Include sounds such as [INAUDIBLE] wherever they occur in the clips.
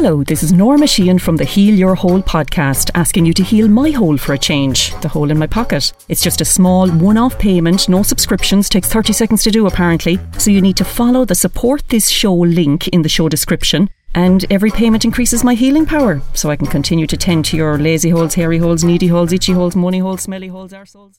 Hello, this is Norma Sheehan from the Heal Your Hole podcast, asking you to heal my hole for a change, the hole in my pocket. It's just a small one off payment, no subscriptions, takes 30 seconds to do apparently. So you need to follow the support this show link in the show description. And every payment increases my healing power, so I can continue to tend to your lazy holes, hairy holes, needy holes, itchy holes, money holes, smelly holes, arseholes.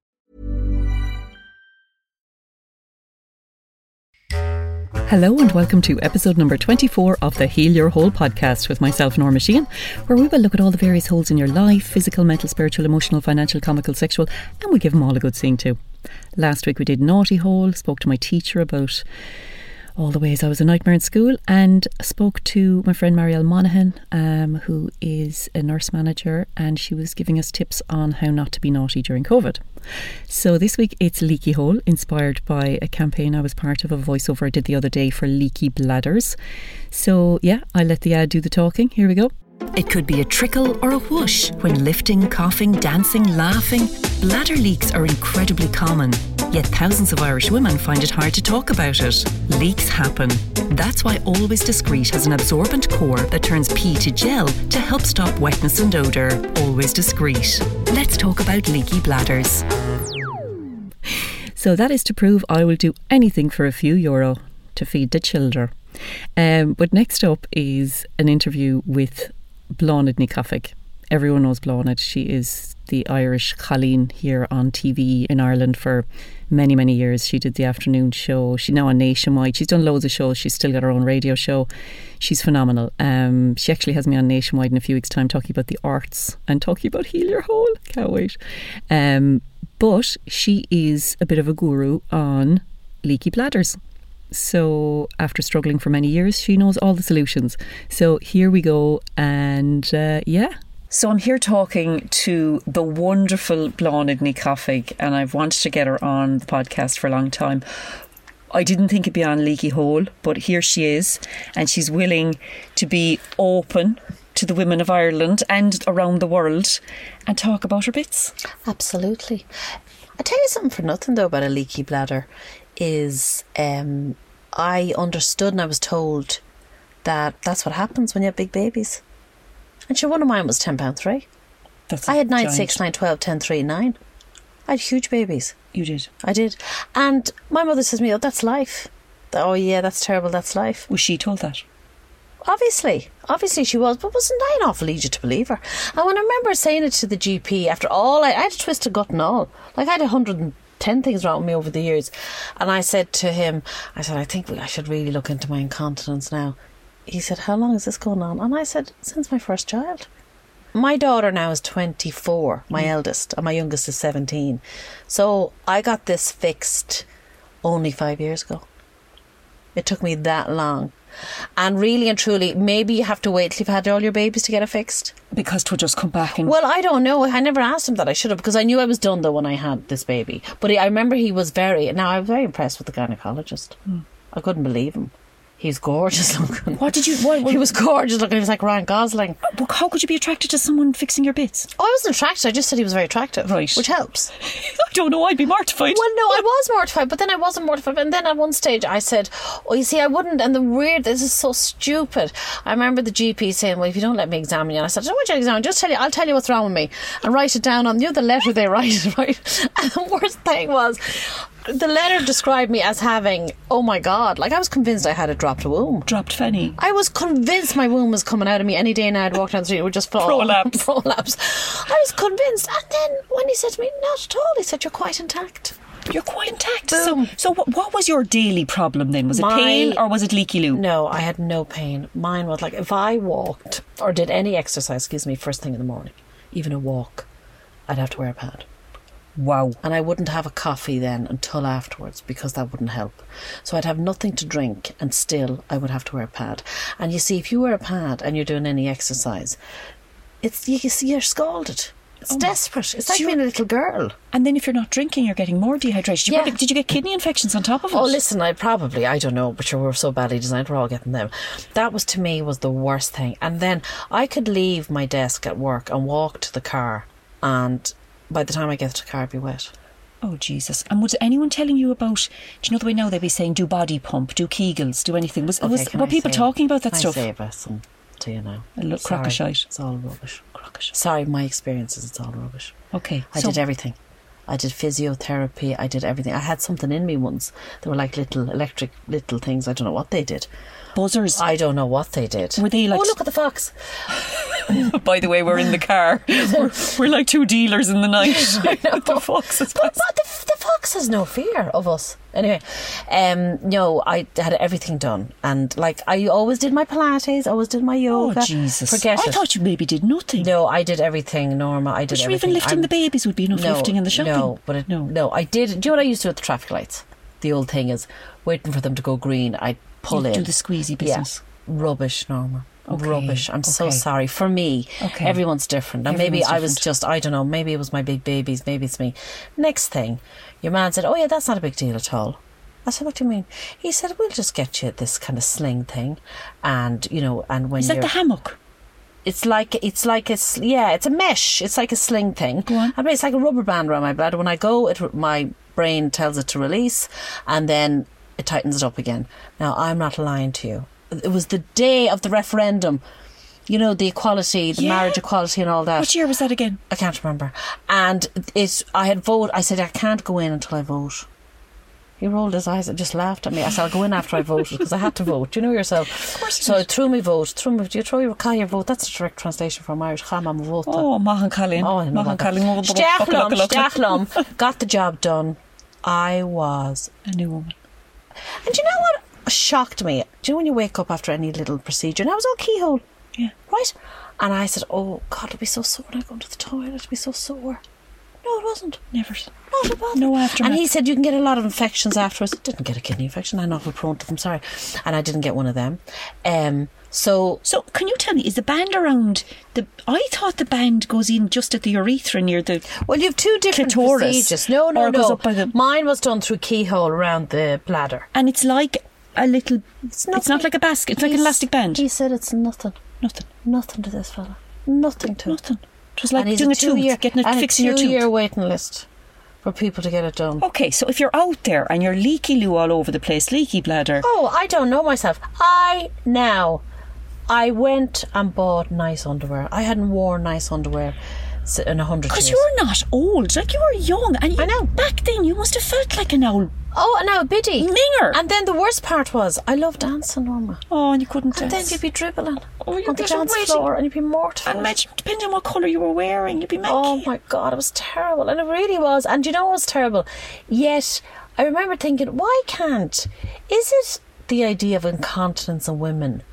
Hello and welcome to episode number 24 of the Heal Your Hole podcast with myself, Norma Sheehan, where we will look at all the various holes in your life physical, mental, spiritual, emotional, financial, comical, sexual, and we give them all a good seeing too. Last week we did Naughty Hole, spoke to my teacher about all the ways I was a nightmare in school, and spoke to my friend Marielle Monaghan, um, who is a nurse manager, and she was giving us tips on how not to be naughty during COVID. So this week it's Leaky Hole, inspired by a campaign I was part of, a voiceover I did the other day for leaky bladders. So yeah, I let the ad do the talking. Here we go. It could be a trickle or a whoosh when lifting, coughing, dancing, laughing. Bladder leaks are incredibly common, yet thousands of Irish women find it hard to talk about it. Leaks happen. That's why Always Discreet has an absorbent core that turns pee to gel to help stop wetness and odour. Always Discreet. Let's talk about leaky bladders. So that is to prove I will do anything for a few euro to feed the children. Um, but next up is an interview with Ní Chofaigh. Everyone knows Bláthnaid. She is the Irish Colleen here on TV in Ireland for many, many years. She did the afternoon show. She's now on Nationwide. She's done loads of shows. She's still got her own radio show. She's phenomenal. Um, she actually has me on Nationwide in a few weeks' time talking about the arts and talking about Heal Your Hole. Can't wait. Um, but she is a bit of a guru on leaky bladders. So, after struggling for many years, she knows all the solutions. So, here we go. And uh, yeah. So, I'm here talking to the wonderful Bláthnaid Ní Chofaigh, and I've wanted to get her on the podcast for a long time. I didn't think it'd be on Leaky Hole, but here she is, and she's willing to be open to the women of Ireland and around the world and talk about her bits. Absolutely. I tell you something for nothing though about a leaky bladder is um, I understood and I was told that that's what happens when you have big babies. And sure, one of mine was ten pound three. That's I had nine giant. six, nine twelve, ten three, nine. I had huge babies. You did. I did, and my mother says to me, "Oh, that's life." Oh yeah, that's terrible. That's life. Was she told that? Obviously, obviously she was, but wasn't I an awful easy to believe her? And when I remember saying it to the GP, after all, I, I had a twisted gut and all. Like I had a 110 things wrong with me over the years. And I said to him, I said, I think I should really look into my incontinence now. He said, How long is this going on? And I said, Since my first child. My daughter now is 24, my mm. eldest, and my youngest is 17. So I got this fixed only five years ago. It took me that long. And really and truly, maybe you have to wait till you've had all your babies to get it fixed. Because to just come back and Well, I don't know. I never asked him that. I should have because I knew I was done though when I had this baby. But I remember he was very. Now I was very impressed with the gynecologist. Mm. I couldn't believe him. He's gorgeous [LAUGHS] looking. What did you- what- what- he was gorgeous looking. He was like Ryan Gosling. Uh, but how could you be attracted to someone fixing your bits? Oh, I wasn't attracted. I just said he was very attractive, Right. which helps. [LAUGHS] I don't know. I'd be mortified. Well, no, I was mortified, but then I wasn't mortified. And then at one stage, I said, "Oh, you see, I wouldn't." And the weird, this is so stupid. I remember the GP saying, "Well, if you don't let me examine you," and I said, "I don't want you to examine. Just tell you, I'll tell you what's wrong with me, and write it down on the letter they write, [LAUGHS] right?" And the worst thing was. The letter described me as having, oh my god, like I was convinced I had a dropped womb. Dropped Fanny. I was convinced my womb was coming out of me any day now. I'd walk down the street, it would just fall. Prolapse. [LAUGHS] Prolapse. I was convinced. And then when he said to me, not at all, he said, you're quite intact. You're quite intact. Boom. So, so what, what was your daily problem then? Was it My- pain or was it leaky loo? No, I had no pain. Mine was like if I walked or did any exercise, excuse me, first thing in the morning, even a walk, I'd have to wear a pad. Wow. and I wouldn't have a coffee then until afterwards because that wouldn't help. So I'd have nothing to drink and still I would have to wear a pad. And you see, if you wear a pad and you're doing any exercise, it's you, you see you're scalded. It's oh desperate. It's like being a little girl. And then if you're not drinking, you're getting more dehydrated. You Yeah. probably- did you get kidney infections on top of it? Oh, listen, I probably, I don't know, but sure, we're so badly designed, we're all getting them. That was to me was the worst thing. And then I could leave my desk at work and walk to the car, and by the time I get to the car, I'd be wet. Oh, Jesus. And was anyone telling you about, do you know the way now they'd be saying do body pump, do Kegels, do anything? Was, was were I people say- talking about that stuff? I say some to you now? A little crock of shite. It's all rubbish. Sorry, my experiences, it's all rubbish. Okay. I so- did everything. I did physiotherapy. I did everything. I had something in me once. They were like little electric little things. I don't know what they did. Buzzers. I don't know what they did. Were they like- Oh, look at the fox! [LAUGHS] By the way, we're in the car. we're, we're like two dealers in the night. [LAUGHS] [LAUGHS] the fox is But, but the, the fox has no fear of us. Anyway, um, no, I had everything done, and like I always did my Pilates, I always did my yoga. Oh, yoga. Jesus. Forget I it. thought you maybe did nothing. no, I did everything, Norma. I did But everything. even lifting I'm- the babies would be enough no, lifting in the shopping. No, but it, no. no, I did. Do you know what I used to do with the traffic lights? The old thing is waiting for them to go green. I pull You in. do the squeezy business. Yeah. Rubbish, Norma. Okay, Rubbish. I'm so sorry. For me, Okay. everyone's different. And maybe Everyone's I was just, I don't know, maybe it was my big babies, maybe it's me. Next thing, your man said, Oh, yeah, that's not a big deal at all. I said, What do you mean? He said, We'll just get you this kind of sling thing. And, you know, and when Is that the hammock? it's like it's like a yeah, it's a mesh. It's like a sling thing. Go on. I mean, it's like a rubber band around my bladder. When I go, it my brain tells it to release, and then it tightens it up again. Now I'm not lying to you. It was the day of the referendum. You know the equality, the Yeah. marriage equality, and all that. What year was that again? I can't remember. And it's I had voted. I said I can't go in until I vote. He rolled his eyes and just laughed at me. I said I'll go in after I voted because I had to vote. You know yourself. [LAUGHS] Of course so I threw my vote. Threw my, do you throw your call your vote? That's a direct translation from Irish. Chama my vote. Oh, Mahan Colin. Oh, Mahan about that. Colin. oh, Stachlum. Got the job done. I was A new woman. and do you know what shocked me? Do you know when you wake up after any little procedure? And I was all keyhole. Yeah. Right? And I said, Oh, God, it'll be so sore when I go to the toilet. It'll be so sore. No, it wasn't. Never. Not a bother. No aftermath. And he said you can get a lot of infections afterwards. Didn't get a kidney infection. I'm not prone to them. Sorry, and I didn't get one of them. Um. So So, can you tell me, is the band around the. I thought the band goes in just at the urethra near the. well, you have two different Clitoris. procedures. No, no, Or it goes no. up by the- Mine was done through a keyhole around the bladder. And it's like a little. It's, It's not like a basket, it's like an elastic band. He said it's nothing. Nothing. Nothing to this fella. Nothing to. Nothing. It was like and doing a, two tooth, year, getting it fixing your tooth. year waiting list for people to get it done. Okay, so if you're out there and you're leaky loo all over the place, leaky bladder, Oh, I don't know myself. I now, I went and bought nice underwear. I hadn't worn nice underwear in a hundred because you're not old, like you were young, and you, I know. back then you must have felt like an old. Oh, and now a biddy. Minger. And then the worst part was, I love dancing, Norma. Oh, and you couldn't And then you'd be dribbling Oh, you're on the dance waiting. floor and you'd be mortified. and imagine, depending on what colour you were wearing, you'd be manky. Oh my god, it was terrible, and it really was. And you know what was terrible? Yet I remember thinking, why can't? Is it the idea of incontinence in women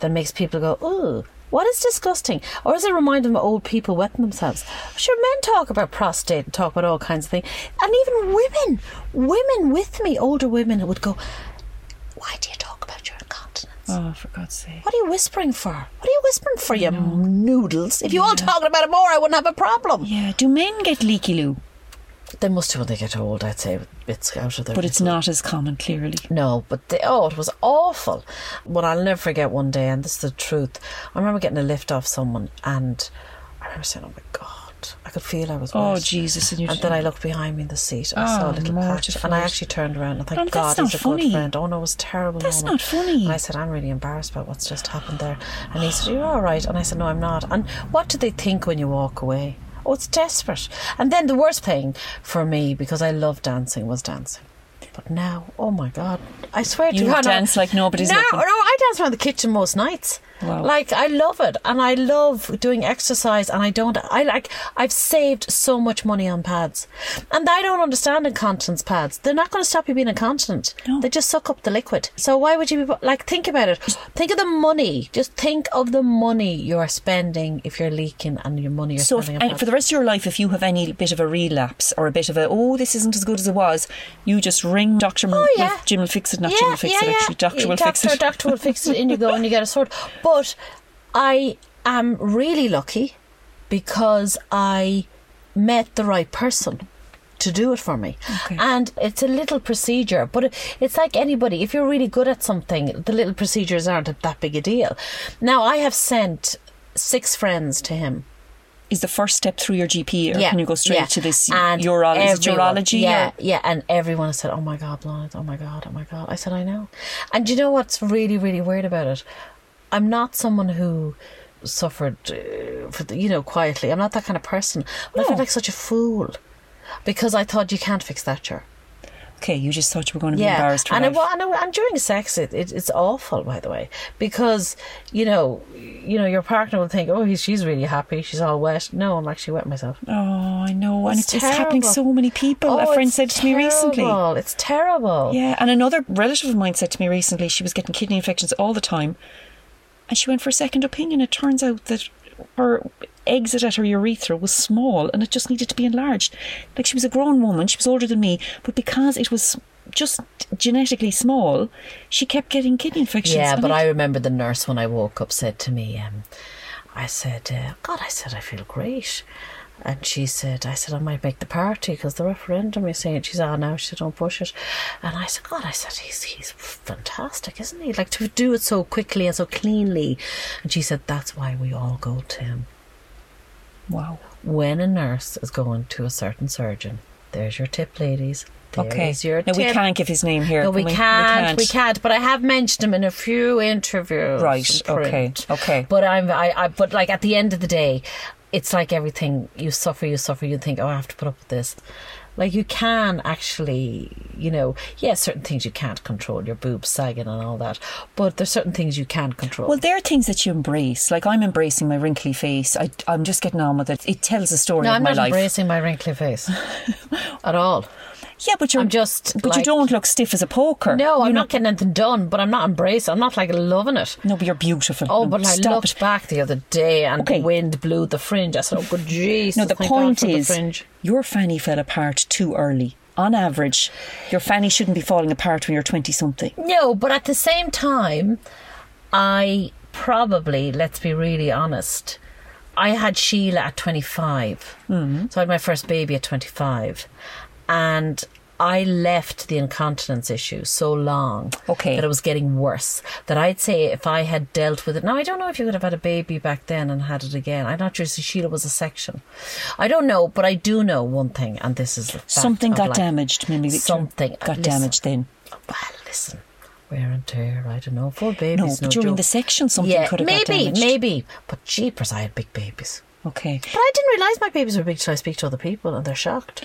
that makes people go, "Ooh, what is disgusting?" Or is it reminding them of old people wetting themselves? Sure, men talk about prostate and talk about all kinds of things, and even women, women with me, older women would go, "Why do you talk about your incontinence?" Oh, for God's sake. What are you whispering for? What are you whispering for, you noodles? If you all talking about it more, I wouldn't have a problem. Yeah, do men get leaky loo? They must do when they get old, I'd say, with bits out of their. But it's not as common, clearly. No, but they, oh, it was awful. What I'll never forget one day, and this is the truth. I remember getting a lift off someone, and I remember saying, "Oh my god!" I could feel I was. Oh, wet. Jesus, and And then I looked behind me in the seat. and I Oh, saw a oh, little patch, and I actually turned around and thank No, God he's not a funny. good friend. Oh no, it was terrible. That's moment. not funny. And I said, I'm really embarrassed about what's just happened there. And he said, You're all right. And I said, No, I'm not. And what do they think when you walk away? Oh, it's desperate. And then the worst thing for me, because I love dancing, was dancing. But now, oh my God, I swear to God. You dance I- like nobody's no, looking. No, I dance around the kitchen most nights. Wow. Like I love it, and I love doing exercise, and I don't. I like. I've saved so much money on pads, and I don't understand incontinence pads. They're not going to stop you being incontinent. No. They just suck up the liquid. So why would you be like? Think about it. Think of the money. Just think of the money you are spending if you're leaking, and your money you're So, spending. and for the rest of your life, if you have any bit of a relapse or a bit of a, oh, this isn't as good as it was, you just ring Doctor. Oh, yeah. Jim will fix it. Not Jim will fix it. Actually, Doctor will doctor, fix it. Doctor will fix it. In you go, and you get a sort. [LAUGHS] But I am really lucky because I met the right person to do it for me. Okay. And it's a little procedure, but it's like anybody. If you're really good at something, the little procedures aren't that big a deal. Now, I have sent six friends to him. Is the first step through your GP, or can you go straight yeah. to this And it everyone- urology? Yeah, or- yeah. And everyone has said, "Oh my god, Blythe! Oh my god! Oh my god!" I said, "I know." And you know what's really, really weird about it? I'm not someone who suffered, uh, for the, you know, quietly. I'm not that kind of person. But I feel like such a fool because I thought you can't fix that, sure. Okay, you just thought you were going to be Yeah, embarrassed. and, it, and, it- and during sex, it, it, it's awful, by the way, because you know, you know, your partner will think, "Oh, he's, she's really happy. She's all wet." No, I'm actually wet myself. Oh, I know, and It's it's, it's happening so many people. Oh, a friend it's said to me recently. It's terrible. Yeah, and another relative of mine said to me recently she was getting kidney infections all the time, and she went for a second opinion. It turns out that her exit at her urethra was small and it just needed to be enlarged. Like she was a grown woman, she was older than me, but because it was just genetically small, she kept getting kidney infections. Yeah, but it- I remember the nurse when I woke up said to me, um, I said, uh, God, I said, I feel great. And she said, I said, I might make the party because the referendum is saying, she's on now, she said, don't push it. And I said, God, I said, he's, he's fantastic, isn't he? Like to do it so quickly and so cleanly. And she said, that's why we all go to him. wow. When a nurse is going to a certain surgeon, there's your tip, ladies. There's Okay. your Now we can't give his name here. No, we, can can't, we can't. But I have mentioned him in a few interviews. Right, in okay, okay. But I'm, I, I, but like at the end of the day, it's like everything. You suffer, you suffer. You think, oh, I have to put up with this. Like you can actually, you know, yeah, certain things you can't control, your boobs sagging and all that. But there's certain things you can control. Well, there are things that you embrace. Like I'm embracing my wrinkly face. I, I'm just getting on with it. It tells a story no, of I'm my not embracing my wrinkly face [LAUGHS] at all. Yeah, but you're I'm just, But you don't look stiff as a poker. No, I'm You're not getting anything done. But I'm not embracing. I'm not like loving it. No, but you're beautiful. Oh, No, but I looked it. back the other day and Okay. the wind blew the fringe. I said, oh, good Jesus. No, the point for the is, your fanny fell apart too early. On average, your fanny shouldn't be falling apart when you're 20 something. No, but at the same time, I probably, let's be really honest, I had Sheila at 25. Mm-hmm. So I had my first baby at 25. And I left the incontinence issue so long Okay. that it was getting worse. That I'd say if I had dealt with it. Now, I don't know if you would have had a baby back then and had it again. I'm not sure if Sheila was a section. I don't know, but I do know one thing, and this is the fact Something got life. damaged, maybe. Something got listen, damaged then. Well, listen, wear and tear. I don't know. Full babies. No, no during joke. the section, something yeah, could have maybe, got damaged. maybe. Maybe. But jeepers, I had big babies. Okay. But I didn't realise my babies were big till I speak to other people, and they're shocked.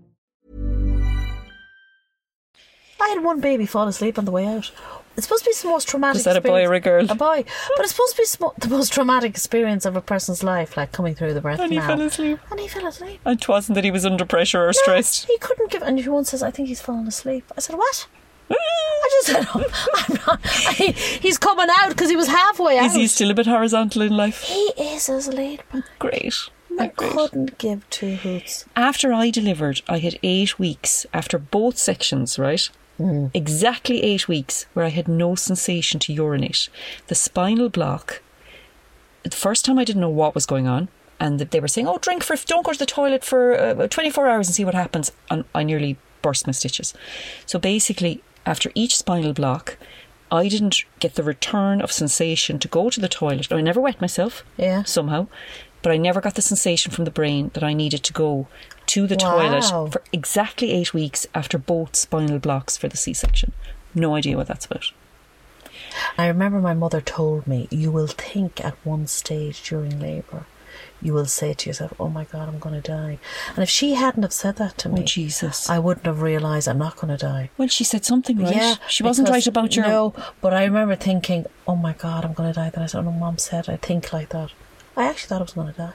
I had one baby fall asleep on the way out. It's supposed to be the most traumatic. Was that a boy or a girl? A boy, but it's supposed to be smo- the most traumatic experience of a person's life, like coming through the birth And he canal. fell asleep. And he fell asleep. It wasn't that he was under pressure or No, stressed. He couldn't give. And everyone says, "I think he's fallen asleep." I said, "What?" I just said, no, I'm not. [LAUGHS] I, he's coming out because he was halfway out. Is he still a bit horizontal in life? He is as back. Great. I Great. couldn't give two hoots. After I delivered, I had eight weeks after both sections, right? Exactly eight weeks where I had no sensation to urinate. The spinal block. The first time I didn't know what was going on, and they were saying, "Oh, drink for don't go to the toilet for uh, 24 hours and see what happens." And I nearly burst my stitches. So basically, after each spinal block, I didn't get the return of sensation to go to the toilet. I never wet myself. Yeah. Somehow, but I never got the sensation from the brain that I needed to go to the Wow. toilet for exactly eight weeks after both spinal blocks for the C-section. No idea what that's about. I remember my mother told me, you will think at one stage during labour, you will say to yourself, oh my God, I'm going to die. And if she hadn't have said that to oh, me, Oh, Jesus. I wouldn't have realised I'm not going to die. Well, she said something right. Yeah, she wasn't because- right about your. No, but I remember thinking, "Oh my God, I'm going to die." Then I said, "Oh, no, Mom said I think like that." I actually thought I was going to die.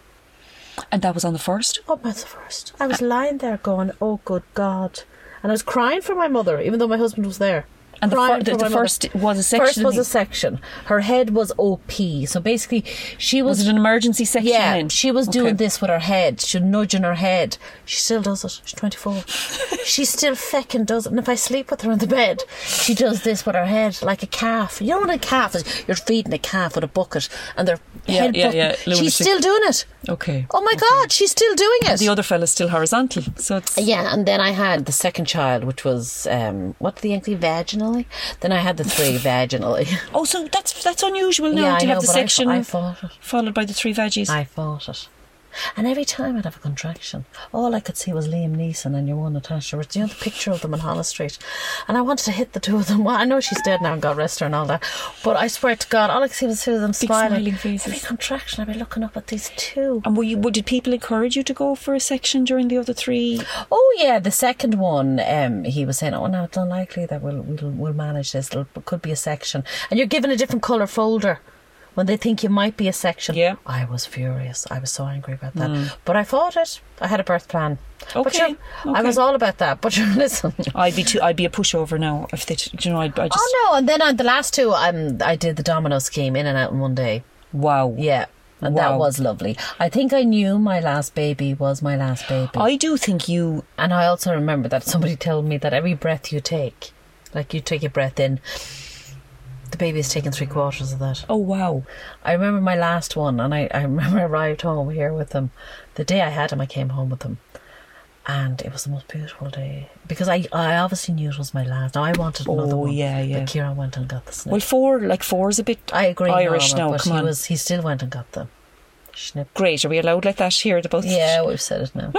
And that was on the first. Oh, that's the first. I was lying there going, "Oh, good God," and I was crying for my mother, even though my husband was there. And the, fir- the, the first was a section. First was a section. Her head was OP, so basically she was. was it an emergency section? yeah, then? she was Okay. doing this with her head. She was nudging her head. She still does it. She's 24. [LAUGHS] she still feckin' does it. And if I sleep with her in the bed, she does this with her head like a calf. You know what a calf is? You're feeding a calf with a bucket and their Yeah, head yeah, yeah, lunatic. She's still doing it. Okay. Oh my God, she's still doing it. The other fella's still horizontal, so it's. Yeah, and then I had the second child, which was um, what did the Yankee vaginally. Then I had the three [LAUGHS] vaginally. Oh, so that's that's unusual now Yeah, to I have the I section I fought followed by the three veggies. I fought it. And every time I'd have a contraction, all I could see was Liam Neeson and your one Natasha. You know the picture of them in Holles Street, and I wanted to hit the two of them. Well, I know she's dead now and God rest her and all that, but I swear to God, all I could see was two of them Big smiling. smiling faces. Every contraction, I'd be looking up at these two. and were you? Did people encourage you to go for a section during the other three? Oh yeah, the second one, um, he was saying, "Oh no, it's unlikely that we'll we'll, we'll manage this. It'll, it could be a section, and you're given a different color folder." When they think you might be a section, Yeah. Mm. I was furious. I was so angry about that, but I fought it. I had a birth plan. But Okay, I was all about that. But [LAUGHS] sure, listen. I'd be too. I'd be a pushover now if they. You know, I'd, I just. oh no! And then on the last two, um, I did the domino scheme in and out in one day. Wow. Yeah, and that was lovely. I think I knew my last baby was my last baby. I do think you. And I also remember that somebody told me that every breath you take, like you take a breath in, the baby is taking three quarters of that. Oh wow. I remember my last one, and I, I [LAUGHS] remember I arrived home here with them. The day I had him, I came home with him. And it was the most beautiful day. Because I, I obviously knew it was my last. Now, I wanted another Oh, one. yeah, yeah. But Kieran went and got the snip. Well, four like four is a bit. I agree, Irish Norma, now. Come he on. was he still went and got the snip. Great. Are we allowed like that here? at The both. Yeah, we've said it now.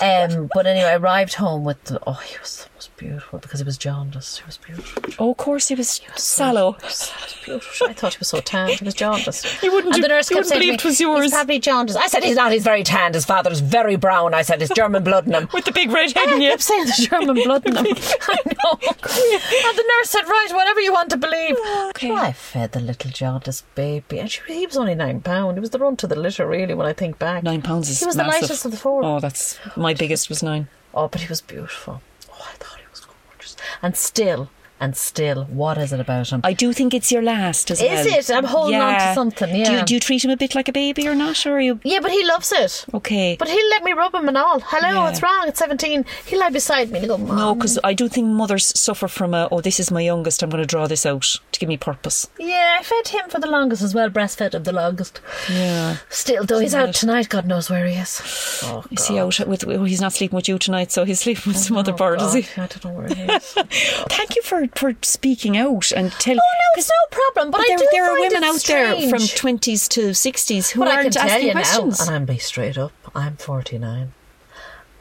[LAUGHS] um, but anyway, I arrived home with the, oh, he was beautiful because he was jaundiced. He was beautiful. Oh, of course he was sallow. He was beautiful. I thought he was so tanned. He was jaundiced. [LAUGHS] You wouldn't And the nurse you kept saying me, it was yours. He's probably jaundiced. I said he's not. He's very tanned. His father's very brown. I said it's German blood in him. With the big red head And in I you. kept saying the German blood in him. [LAUGHS] [LAUGHS] I know. And the nurse said, right, whatever you want to believe. Okay. So I fed the little jaundiced baby. And she, he was only nine pound. It was the run to the litter, really, when I think back. Nine pounds is He was the massive. lightest of the four. Oh, that's my biggest was nine. Oh, but he was beautiful. Oh, I thought he was gorgeous. And still, and still, what is it about him? I do think it's your last as Is well. Is it? I'm holding on to something, Do you, do you treat him a bit like a baby or not? Or are you yeah, but he loves it. okay? But he'll let me rub him and all. Hello, Yeah. what's wrong? It's 17. He'll lie beside me and go, Mom. no, because I do think mothers suffer from a oh, this is my youngest. I'm going to draw this out to give me purpose. Yeah, I fed him for the longest as well, breastfed him the longest. Yeah. Still, though, he's out it? tonight. God knows where he is. Oh, Is he out with? Oh, he's not sleeping with you tonight, so he's [LAUGHS] sleeping with some other Oh, bird, is he? I don't know where he is. [LAUGHS] Thank you for for speaking out and telling. Oh, no, it's no problem. But, I there, there are women out there from twenties to sixties who But I can aren't tell asking you questions. now, and I'm be straight up. I'm 49,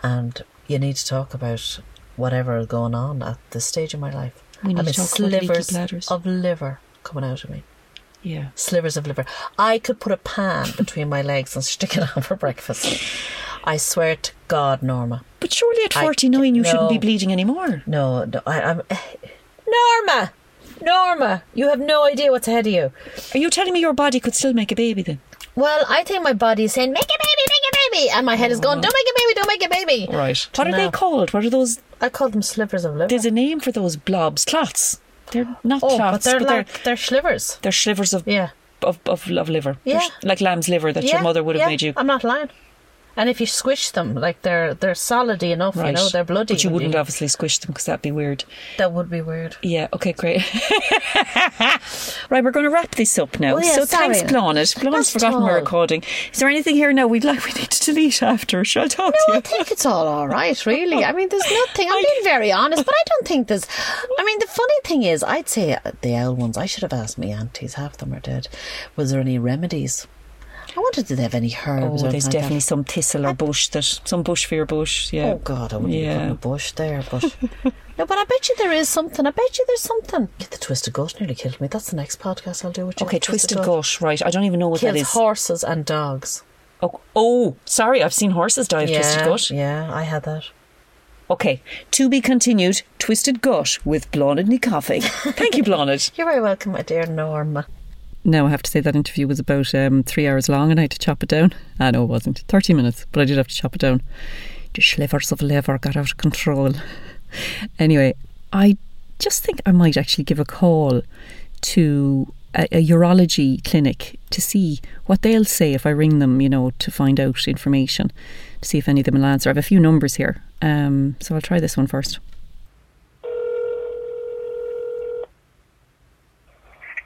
and you need to talk about whatever is going on at this stage in my life. We need I to mean, talk about leaky slivers of liver coming out of me. yeah. Slivers of liver. I could put a pan [LAUGHS] between my legs and stick it on for breakfast. I swear to God, Norma. But surely at I- 49 you shouldn't be bleeding anymore. No, no I, I'm. Norma! Norma! You have no idea what's ahead of you. Are you telling me your body could still make a baby then? Well, I think my body is saying, make a baby, make a baby. And my head is going, don't make a baby, don't make a baby. Right. What are No. they called? What are those? I call them slivers of liver. There's a name for those blobs. Clots. They're not Oh, clots, but they're but like they're slivers. they're slivers of Yeah. of, of, of liver. They're Yeah. sh- like lamb's liver that your mother would have yeah, made you. I'm not lying. And if you squish them, like they're they're solidy enough, you know, they're bloody. But you wouldn't obviously squish them because that'd be weird. That would be weird. Yeah, okay, great. [LAUGHS] right, we're going to wrap this up now. Oh, yeah, so sorry. thanks, Blonnet. Blonnet's forgotten we're recording. Is there anything here now we'd like we need to delete after? Shall I talk to No, you? I think it's all all right, really. I mean, there's nothing. I'm being very honest, but I don't think there's. [LAUGHS] I mean, the funny thing is, I'd say the old ones. I should have asked my aunties. Half of them are dead. Was there any remedies? I wondered, did they have any herbs? Oh, there's like definitely that? some thistle or bush that some bush for your bush. Yeah. Oh God, I wouldn't Yeah. putting a bush there, but [LAUGHS] no. But I bet you there is something. I bet you there's something. Get the twisted gut nearly killed me. That's the next podcast I'll do with you. Okay, twisted gut. Right, I don't even know what kills that is. horses and dogs. oh, oh, sorry, I've seen horses die of twisted yeah, gut. yeah, I had that. Okay, to be continued. Twisted gut with Blonde Coffee. Thank you, Blonde. [LAUGHS] You're very welcome, my dear Norma. Now, I have to say that interview was about um, three hours long and I had to chop it down. I know it wasn't. 30 minutes, but I did have to chop it down. The slivers of liver got out of control. [LAUGHS] Anyway, I just think I might actually give a call to a, a urology clinic to see what they'll say if I ring them, you know, to find out information, to see if any of them will answer. I have a few numbers here, um, so I'll try this one first.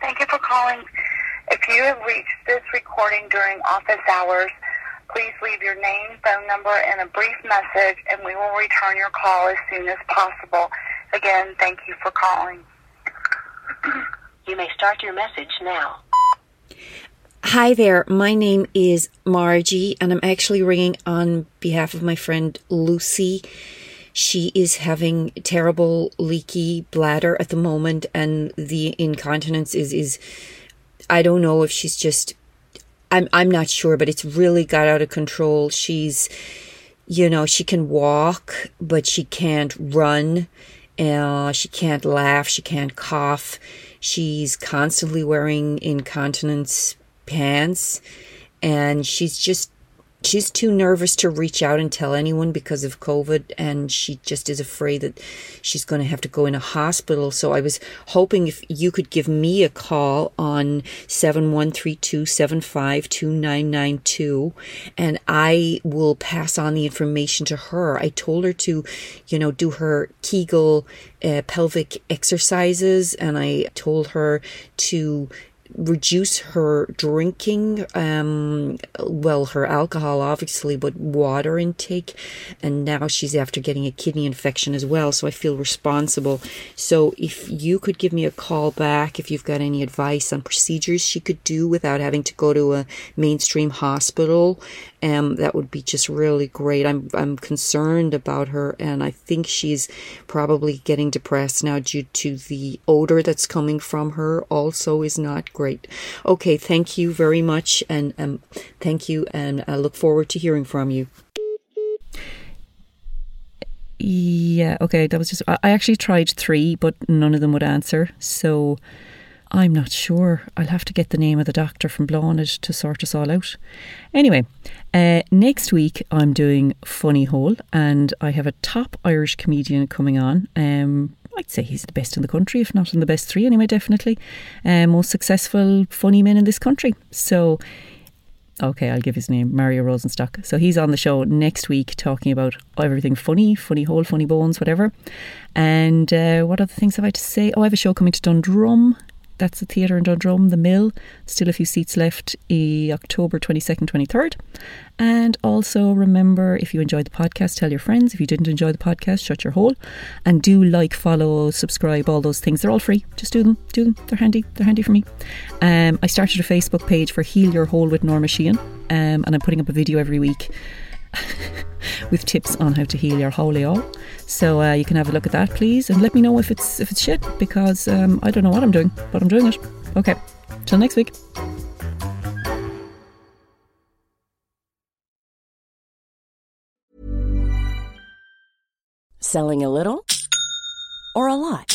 Thank you for calling. If you have reached this recording during office hours, please leave your name, phone number, and a brief message, and we will return your call as soon as possible. Again, thank you for calling. You may start your message now. Hi there, my name is Margie, and I'm actually ringing on behalf of my friend Lucy. She is having terrible leaky bladder at the moment, and the incontinence is is I don't know if she's just I'm I'm not sure, but it's really got out of control. She's you know, she can walk, but she can't run. Uh, she can't laugh. She can't cough. She's constantly wearing incontinence pants. And she's just, she's too nervous to reach out and tell anyone because of COVID. And she just is afraid that she's going to have to go in a hospital. So I was hoping if you could give me a call on 7132752992 and I will pass on the information to her. I told her to, you know, do her Kegel uh, pelvic exercises and I told her to reduce her drinking um well her alcohol obviously but water intake and now she's after getting a kidney infection as well so i feel responsible. So if you could give me a call back if you've got any advice on procedures she could do without having to go to a mainstream hospital um that would be just really great. I'm i'm concerned about her and i think she's probably getting depressed now due to the odor that's coming from her. Also is not great okay thank you very much and um thank you and i look forward to hearing from you Yeah, okay, that was just. I actually tried three, but none of them would answer. So I'm not sure. I'll have to get the name of the doctor from Blonage to sort us all out. Anyway, uh, next week I'm doing Funny Hole, and I have a top Irish comedian coming on. Um, I'd say he's the best in the country, if not in the best three, anyway, definitely. Uh, most successful funny men in this country. So Okay, I'll give his name, Mario Rosenstock. So he's on the show next week talking about everything funny, funny hole, funny bones, whatever. And uh, what other things have I to say? Oh, I have a show coming to Dundrum. That's the theatre in Dundrum, the Mill. Still a few seats left, eh, October 22nd, 23rd. And also remember, if you enjoyed the podcast, tell your friends. If you didn't enjoy the podcast, shut your hole. And do like, follow, subscribe, all those things. They're all free. Just do them. Do them. They're handy. They're handy for me. Um, I started a Facebook page for Heal Your Hole with Norma Sheehan. Um, and I'm putting up a video every week [LAUGHS] with tips on how to heal your all. So uh, you can have a look at that, please, and let me know if it's if it's shit because um, I don't know what I'm doing, but I'm doing it. Okay, till next week. Selling a little or a lot?